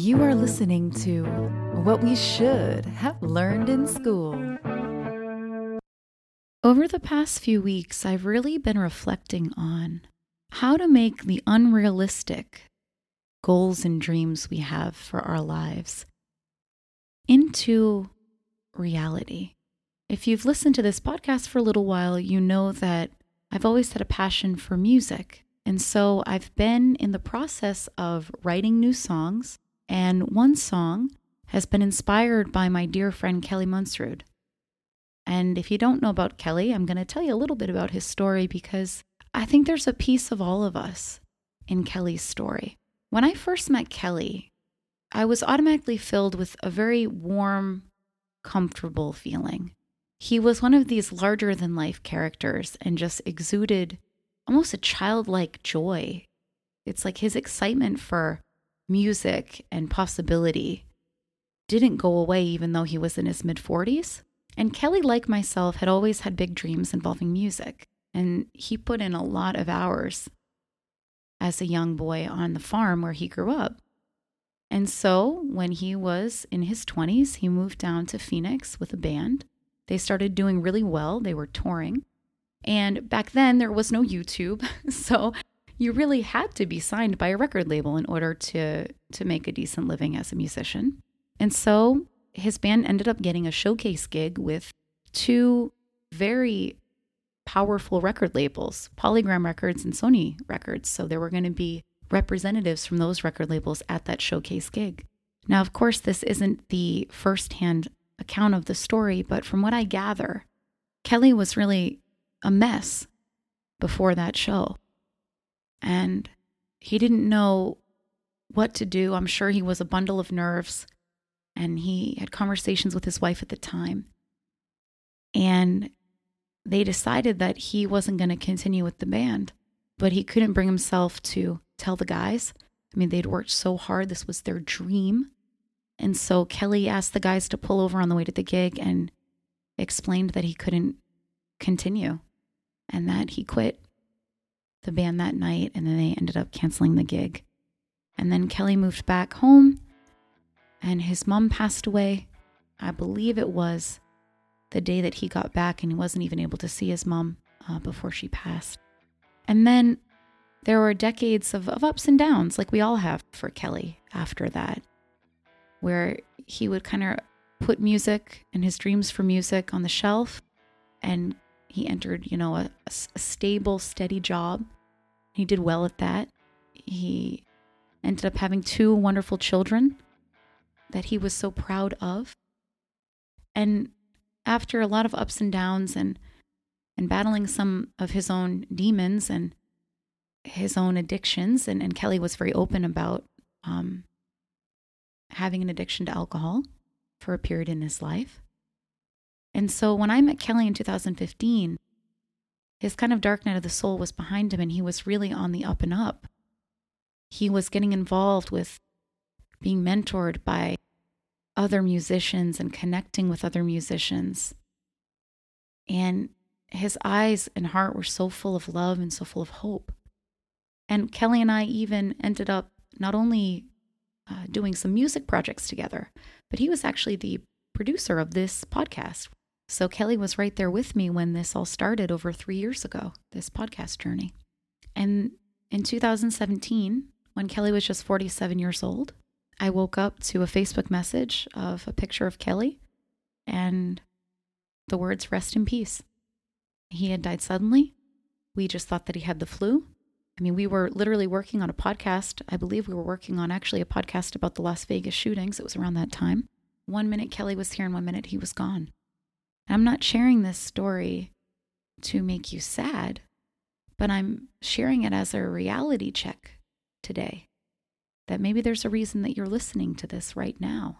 You are listening to What We Should Have Learned in School. Over the past few weeks, I've really been reflecting on how to make the unrealistic goals and dreams we have for our lives into reality. If you've listened to this podcast for a little while, you know that I've always had a passion for music. And so I've been in the process of writing new songs and one song has been inspired by my dear friend Kelly Munsrud. And if you don't know about Kelly, I'm going to tell you a little bit about his story because I think there's a piece of all of us in Kelly's story. When I first met Kelly, I was automatically filled with a very warm, comfortable feeling. He was one of these larger than life characters and just exuded almost a childlike joy. It's like his excitement for music and possibility didn't go away even though he was in his mid 40s. And Kelly, like myself, had always had big dreams involving music. And he put in a lot of hours as a young boy on the farm where he grew up. And so when he was in his 20s, he moved down to Phoenix with a band. They started doing really well, they were touring. And back then, there was no YouTube. So you really had to be signed by a record label in order to to make a decent living as a musician. And so his band ended up getting a showcase gig with two very powerful record labels, Polygram Records and Sony Records. So there were going to be representatives from those record labels at that showcase gig. Now, of course, this isn't the firsthand account of the story, but from what I gather, Kelly was really a mess before that show and he didn't know what to do. I'm sure he was a bundle of nerves and he had conversations with his wife at the time. And they decided that he wasn't going to continue with the band, but he couldn't bring himself to tell the guys. I mean, they'd worked so hard, this was their dream. And so Kelly asked the guys to pull over on the way to the gig and explained that he couldn't continue and that he quit the band that night, and then they ended up canceling the gig. And then Kelly moved back home, and his mom passed away. I believe it was the day that he got back, and he wasn't even able to see his mom uh, before she passed. And then there were decades of, of ups and downs, like we all have for Kelly after that, where he would kind of put music and his dreams for music on the shelf and he entered, you know, a, a stable, steady job. He did well at that. He ended up having two wonderful children that he was so proud of. And after a lot of ups and downs and and battling some of his own demons and his own addictions, and, and Kelly was very open about um, having an addiction to alcohol for a period in his life. And so when I met Kelly in 2015, his kind of dark night of the soul was behind him and he was really on the up and up. He was getting involved with being mentored by other musicians and connecting with other musicians. And his eyes and heart were so full of love and so full of hope. And Kelly and I even ended up not only uh, doing some music projects together, but he was actually the producer of this podcast. So Kelly was right there with me when this all started over three years ago, this podcast journey. And in 2017, when Kelly was just 47 years old, I woke up to a Facebook message of a picture of Kelly and the words, rest in peace. He had died suddenly. We just thought that he had the flu. I mean, we were literally working on a podcast. I believe we were working on actually a podcast about the Las Vegas shootings. It was around that time. One minute Kelly was here and one minute he was gone. I'm not sharing this story to make you sad, but I'm sharing it as a reality check today. That maybe there's a reason that you're listening to this right now.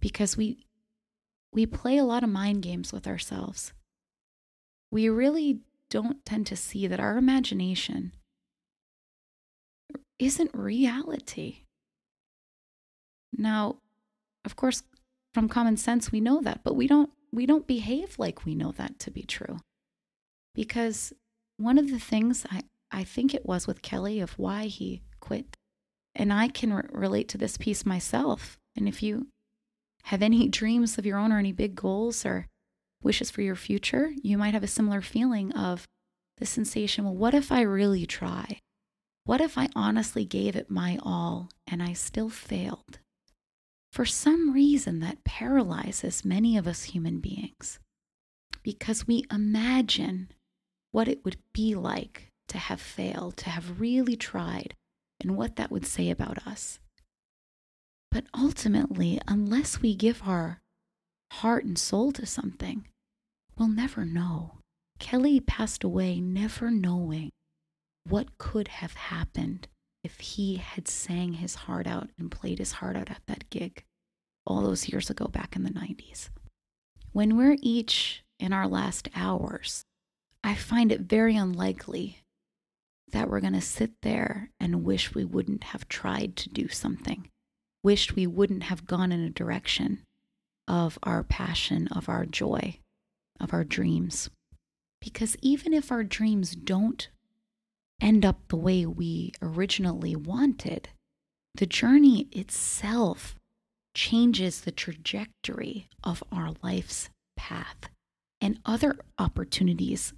Because we we play a lot of mind games with ourselves. We really don't tend to see that our imagination isn't reality. Now, of course, from common sense, we know that, but we don't we don't behave like we know that to be true. Because one of the things I, I think it was with Kelly of why he quit And I can re- relate to this piece myself. And if you have any dreams of your own or any big goals or wishes for your future, you might have a similar feeling of the sensation well, what if I really try? What if I honestly gave it my all and I still failed? For some reason, that paralyzes many of us human beings because we imagine what it would be like to have failed, to have really tried, and what that would say about us. But ultimately, unless we give our heart and soul to something, we'll never know. Kelly passed away never knowing what could have happened if he had sang his heart out and played his heart out at that gig all those years ago back in the 90s. When we're each in our last hours, I find it very unlikely that we're going to sit there and wish we wouldn't have tried to do something, wished we wouldn't have gone in a direction of our passion, of our joy, of our dreams. Because even if our dreams don't end up the way we originally wanted, the journey itself changes the trajectory of our life's path, and other opportunities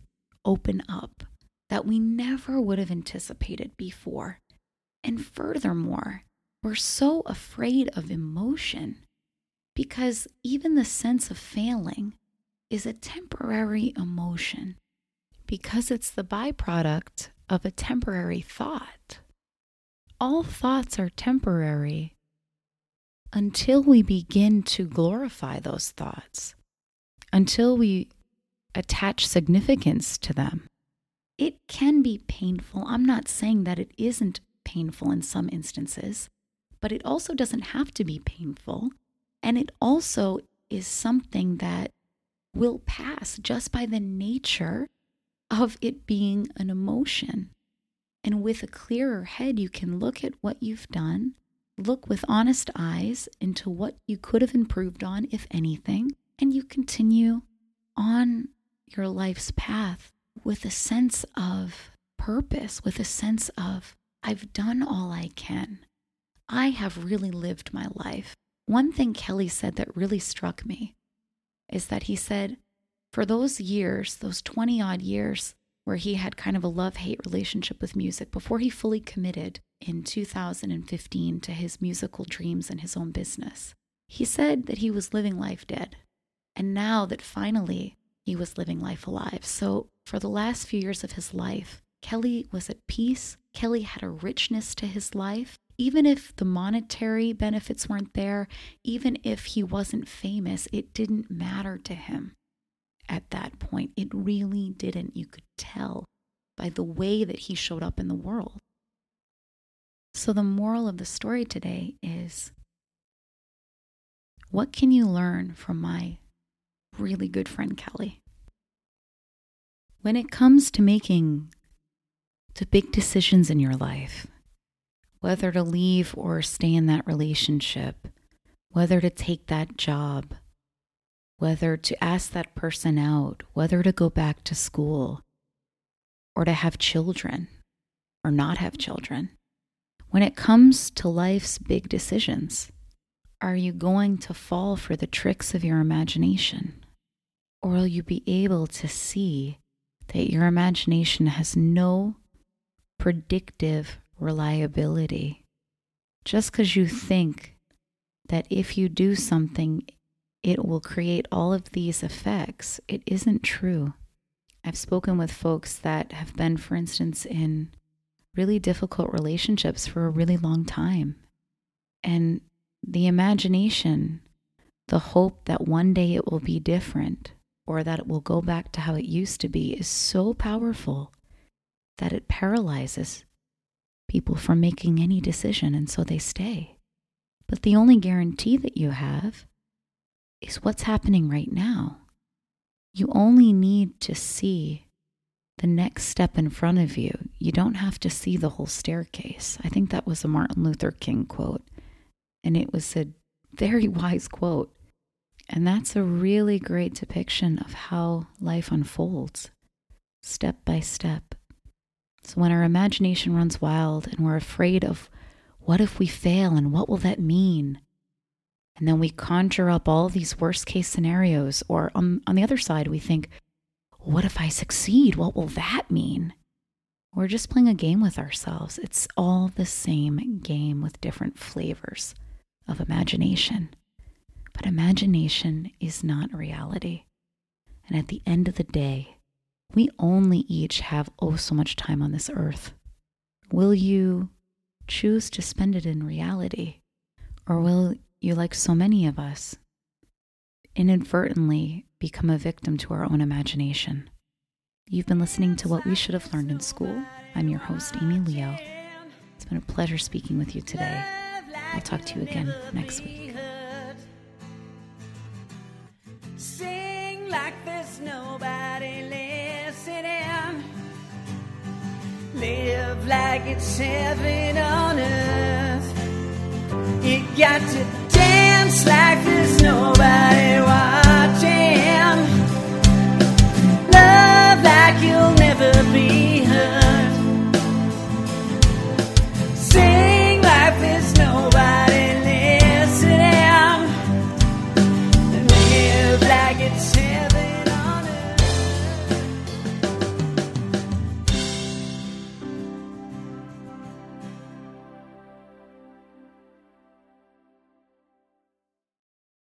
open up that we never would have anticipated before. And furthermore, we're so afraid of emotion because even the sense of failing is a temporary emotion because it's the byproduct of a temporary thought. All thoughts are temporary until we begin to glorify those thoughts, until we attach significance to them. It can be painful. I'm not saying that it isn't painful in some instances, but it also doesn't have to be painful. And it also is something that will pass just by the nature of it being an emotion. And with a clearer head, you can look at what you've done, look with honest eyes into what you could have improved on, if anything, and you continue on your life's path with a sense of purpose, with a sense of, I've done all I can. I have really lived my life. One thing Kelly said that really struck me is that he said, for those years, those 20 odd years where he had kind of a love hate relationship with music before he fully committed in 2015 to his musical dreams and his own business, he said that he was living life dead. And now that finally he was living life alive. So for the last few years of his life, Kelly was at peace. Kelly had a richness to his life. Even if the monetary benefits weren't there, even if he wasn't famous, it didn't matter to him at that point. It really didn't. You could tell by the way that he showed up in the world. So, the moral of the story today is what can you learn from my really good friend Kelly? When it comes to making the big decisions in your life, whether to leave or stay in that relationship, whether to take that job, whether to ask that person out, whether to go back to school, or to have children or not have children. When it comes to life's big decisions, are you going to fall for the tricks of your imagination? Or will you be able to see that your imagination has no predictive reliability? Just because you think that if you do something, it will create all of these effects, it isn't true. I've spoken with folks that have been, for instance, in really difficult relationships for a really long time. And the imagination, the hope that one day it will be different or that it will go back to how it used to be is so powerful that it paralyzes people from making any decision. And so they stay. But the only guarantee that you have is what's happening right now. You only need to see the next step in front of you. You don't have to see the whole staircase. I think that was a Martin Luther King quote, and it was a very wise quote. And that's a really great depiction of how life unfolds, step by step. So when our imagination runs wild and we're afraid of what if we fail and what will that mean? And then we conjure up all these worst case scenarios. Or on, on the other side, we think, what if I succeed? What will that mean? We're just playing a game with ourselves. It's all the same game with different flavors of imagination. But imagination is not reality. And at the end of the day, we only each have oh so much time on this earth. Will you choose to spend it in reality? Or will you, like so many of us, inadvertently become a victim to our own imagination? You've been listening to What We Should Have Learned in School. I'm your host, Amy Leo. It's been a pleasure speaking with you today. I'll talk to you again next week. Sing like there's nobody listening. Live like it's heaven on earth. You got to it's like there's nobody.